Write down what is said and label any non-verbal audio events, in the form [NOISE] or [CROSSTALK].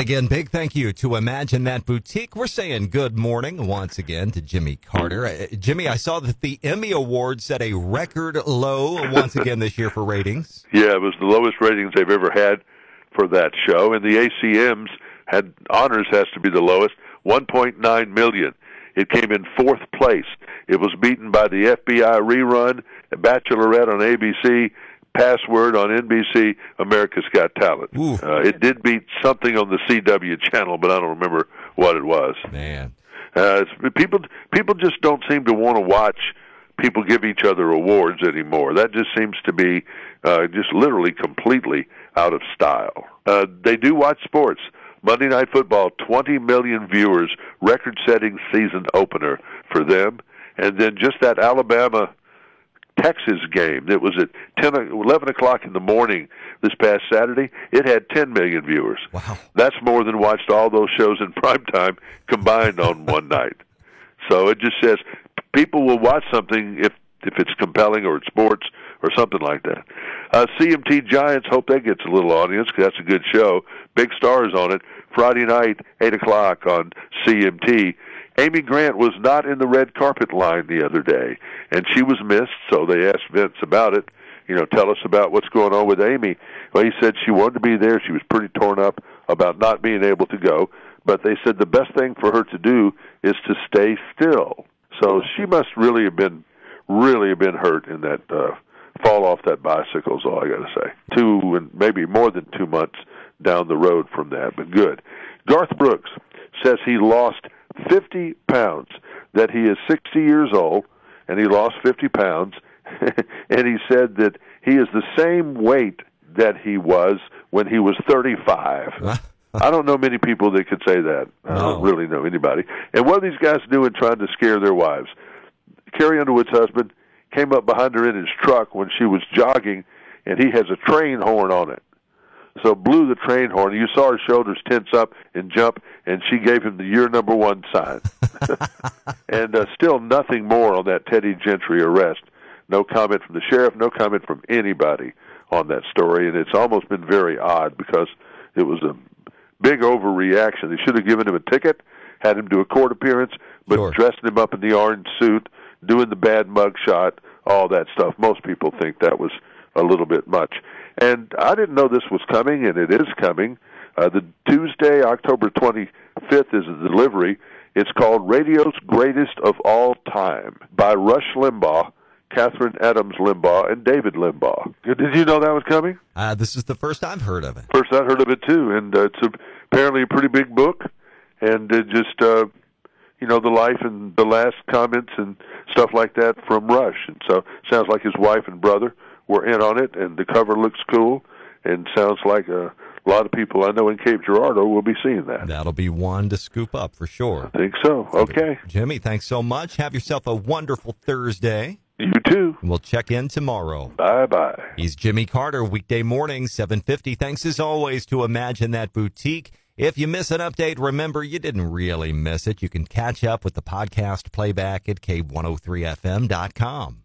Again, big thank you to Imagine That Boutique. We're saying good morning once again to Jimmy Carter. Uh, Jimmy, I saw that the Emmy Awards set a record low once again this year for ratings. Yeah, it was the lowest ratings they've ever had for that show, and the ACMs had honors has to be the lowest, 1.9 million. It came in fourth place. It was beaten by the FBI rerun, Bachelorette on ABC, Password on NBC, America's Got Talent. Uh, it did beat something on the CW channel, but I don't remember what it was. Man, uh, people people just don't seem to want to watch people give each other awards anymore. That just seems to be uh, just literally completely out of style. Uh, they do watch sports. Monday Night Football, 20 million viewers, record-setting season opener for them, and then just that Alabama Texas game that was at 10, 11 o'clock in the morning this past Saturday, it had 10 million viewers. Wow. That's more than watched all those shows in [LAUGHS] prime time combined on one [LAUGHS] night. So it just says people will watch something if if it's compelling or it's sports or something like that. Uh, CMT Giants hope that gets a little audience because that's a good show. Big stars on it. Friday night, eight o'clock on CMT. Amy Grant was not in the red carpet line the other day, and she was missed. So they asked Vince about it. You know, tell us about what's going on with Amy. Well, he said she wanted to be there. She was pretty torn up about not being able to go, but they said the best thing for her to do is to stay still. So she must really have been, really have been hurt in that uh, fall off that bicycle. Is all I got to say. Two and maybe more than two months down the road from that, but good. Garth Brooks says he lost 50 pounds, that he is 60 years old, and he lost 50 pounds, [LAUGHS] and he said that he is the same weight that he was when he was 35. I don't know many people that could say that. I don't really know anybody. And what are these guys doing trying to scare their wives? Carrie Underwood's husband came up behind her in his truck when she was jogging, and he has a train horn on it so blew the train horn. You saw her shoulders tense up and jump, and she gave him the "You're number one" sign. [LAUGHS] and uh, still nothing more on that Teddy Gentry arrest. No comment from the sheriff. No comment from anybody on that story, and it's almost been very odd because it was a big overreaction. They should have given him a ticket, had him do a court appearance, but Sure. dressed him up in the orange suit, doing the bad mug shot, all that stuff. Most people think that was a little bit much. And I didn't know this was coming, and it is coming. Uh, the Tuesday, October 25th, is the delivery. It's called Radio's Greatest of All Time by Rush Limbaugh, Kathryn Adams Limbaugh, and David Limbaugh. Did you know that was coming? Uh, this is the first I've heard of it. First, I heard of it too, and uh, it's a, apparently a pretty big book, and it just uh, you know the life and the last comments and stuff like that from Rush, and so sounds like his wife and brother were in on it, and the cover looks cool, and sounds like a lot of people I know in Cape Girardeau will be seeing that. That'll be one to scoop up for sure. I think so. Okay, Jimmy, thanks so much. Have yourself a wonderful Thursday. you too. We'll check in tomorrow. Bye bye. He's Jimmy Carter, weekday morning, 750. Thanks as always to Imagine That Boutique. If you miss an update, remember you didn't really miss it. You can catch up with the podcast playback at k103fm.com.